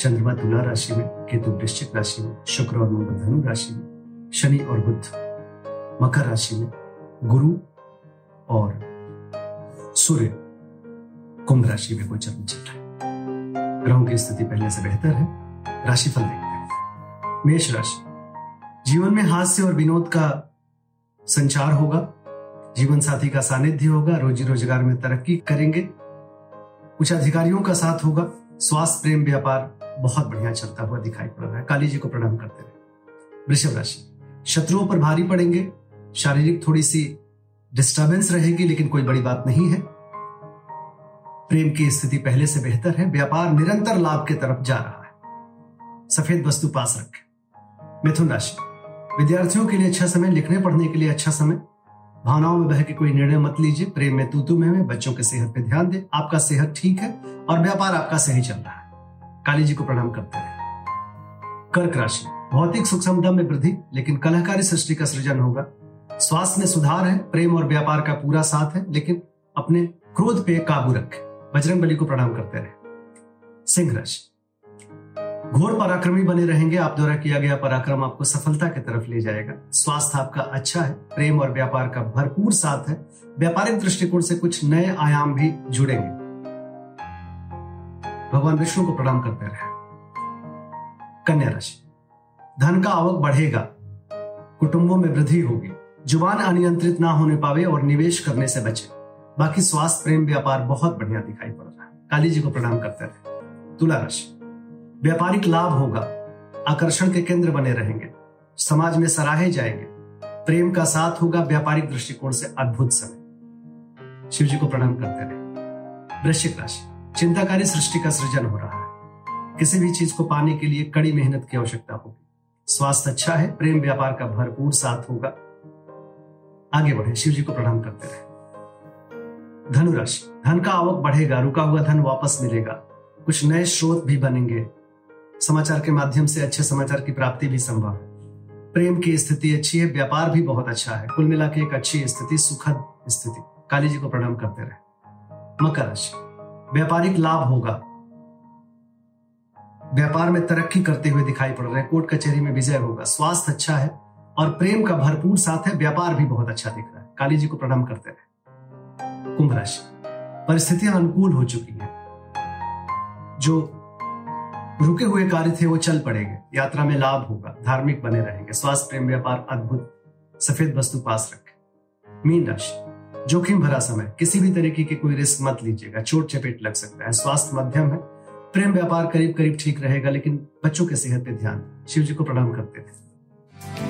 चंद्रमा, तुला राशि में, केतु वृश्चिक राशि में, शुक्र और मंगल धनु राशि में, शनि और बुध, मकर राशि में, गुरु और सूर्य कुंभ राशि में गोचर में चल रहे हैं। ग्रहों की स्थिति पहले से बेहतर है, राशिफल देखते हैं। मेष राशि, जीवन में हास्य और विनोद का संचार होगा, जीवन साथी का सानिध्य होगा, रोजी रोज़गार में तरक्की करेंगे कुछ अधिकारियों का साथ होगा स्वास्थ्य प्रेम व्यापार बहुत बढ़िया चलता हुआ दिखाई पड़ रहा है। काली जी को प्रणाम करते रहे वृषभ राशि, शत्रुओं पर भारी पड़ेंगे। शारीरिक थोड़ी सी डिस्टर्बेंस रहेगी, लेकिन कोई बड़ी बात नहीं है। प्रेम की स्थिति पहले से बेहतर है। व्यापार निरंतर लाभ के तरफ़ जा रहा है। सफ़ेद वस्तु पास रखें। मिथुन राशि, विद्यार्थियों के लिए अच्छा समय, लिखने पढ़ने के लिए अच्छा समय। भावनाओं में बह के कोई निर्णय मत लीजिए। प्रेम में तू में, में बच्चों के सेहत पे ध्यान दे। आपका सेहत ठीक है और व्यापार आपका सही चल रहा है। काली जी को प्रणाम करते रहे कर्क राशि। भौतिक सुख समता में वृद्धि लेकिन कलाकारी सृष्टि का सृजन होगा। स्वास्थ्य में सुधार है प्रेम और व्यापार का पूरा साथ है लेकिन अपने क्रोध पे काबू रखें। बजरंग बली को प्रणाम करते रहे। सिंह राशि। घोर पराक्रमी बने रहेंगे। आप द्वारा किया गया पराक्रम आपको सफलता की तरफ़ ले जाएगा। स्वास्थ्य आपका अच्छा है, प्रेम और व्यापार का भरपूर साथ है। व्यापारिक दृष्टिकोण से कुछ नए आयाम भी जुड़ेंगे। भगवान विष्णु को प्रणाम करते रहे। कन्या राशि, धन का आवक बढ़ेगा। कुटुंबों में वृद्धि होगी। ज़ुबान अनियंत्रित ना होने पावे और निवेश करने से बचे। बाकी स्वास्थ्य, प्रेम, व्यापार बहुत बढ़िया दिखाई पड़ रहा है। काली जी को प्रणाम करते रहे। तुला राशि व्यापारिक लाभ होगा, आकर्षण के केंद्र बने रहेंगे, समाज में सराहे जाएँगे, प्रेम का साथ होगा व्यापारिक दृष्टिकोण से अद्भुत समय। शिव जी को प्रणाम करते रहे। वृश्चिक राशि, चिंताकारी सृष्टि का सृजन हो रहा है। किसी भी चीज़ को पाने के लिए कड़ी मेहनत की आवश्यकता होगी। स्वास्थ्य अच्छा है, प्रेम व्यापार का भरपूर साथ होगा। आगे बढ़े शिव जी को प्रणाम करते रहे। धनुराशि, धन का आवक बढ़ेगा, रुका हुआ धन वापस मिलेगा। कुछ नए स्रोत भी बनेंगे। समाचार के माध्यम से अच्छे समाचार की प्राप्ति भी संभव है। प्रेम की स्थिति अच्छी है, व्यापार भी बहुत अच्छा है। कुल मिला एक अच्छी स्थिति, सुखद स्थिति। काली जी को प्रणाम करते रहे। मकर राशि। व्यापारिक लाभ होगा। व्यापार में तरक्की करते हुए दिखाई पड़ रहे हैं। कोर्ट कचहरी में विजय होगा। स्वास्थ्य अच्छा है और प्रेम का भरपूर साथ है। व्यापार भी बहुत अच्छा दिख रहा है। काली जी को प्रणाम करते रहे। कुंभ राशि। परिस्थितियाँ अनुकूल हो चुकी है। जो रुके हुए कार्य थे, वो चल पड़ेंगे। यात्रा में लाभ होगा, धार्मिक बने रहेंगे। स्वास्थ्य, प्रेम, व्यापार, अद्भुत, सफ़ेद वस्तु पास रखें। मीन राशि, जोखिम भरा समय, किसी भी तरीके की कोई रिस्क मत लीजिएगा। चोट चपेट लग सकता है। स्वास्थ्य मध्यम है। प्रेम, व्यापार करीब करीब ठीक रहेगा, लेकिन बच्चों के सेहत पे ध्यान शिव जी को प्रणाम करते थे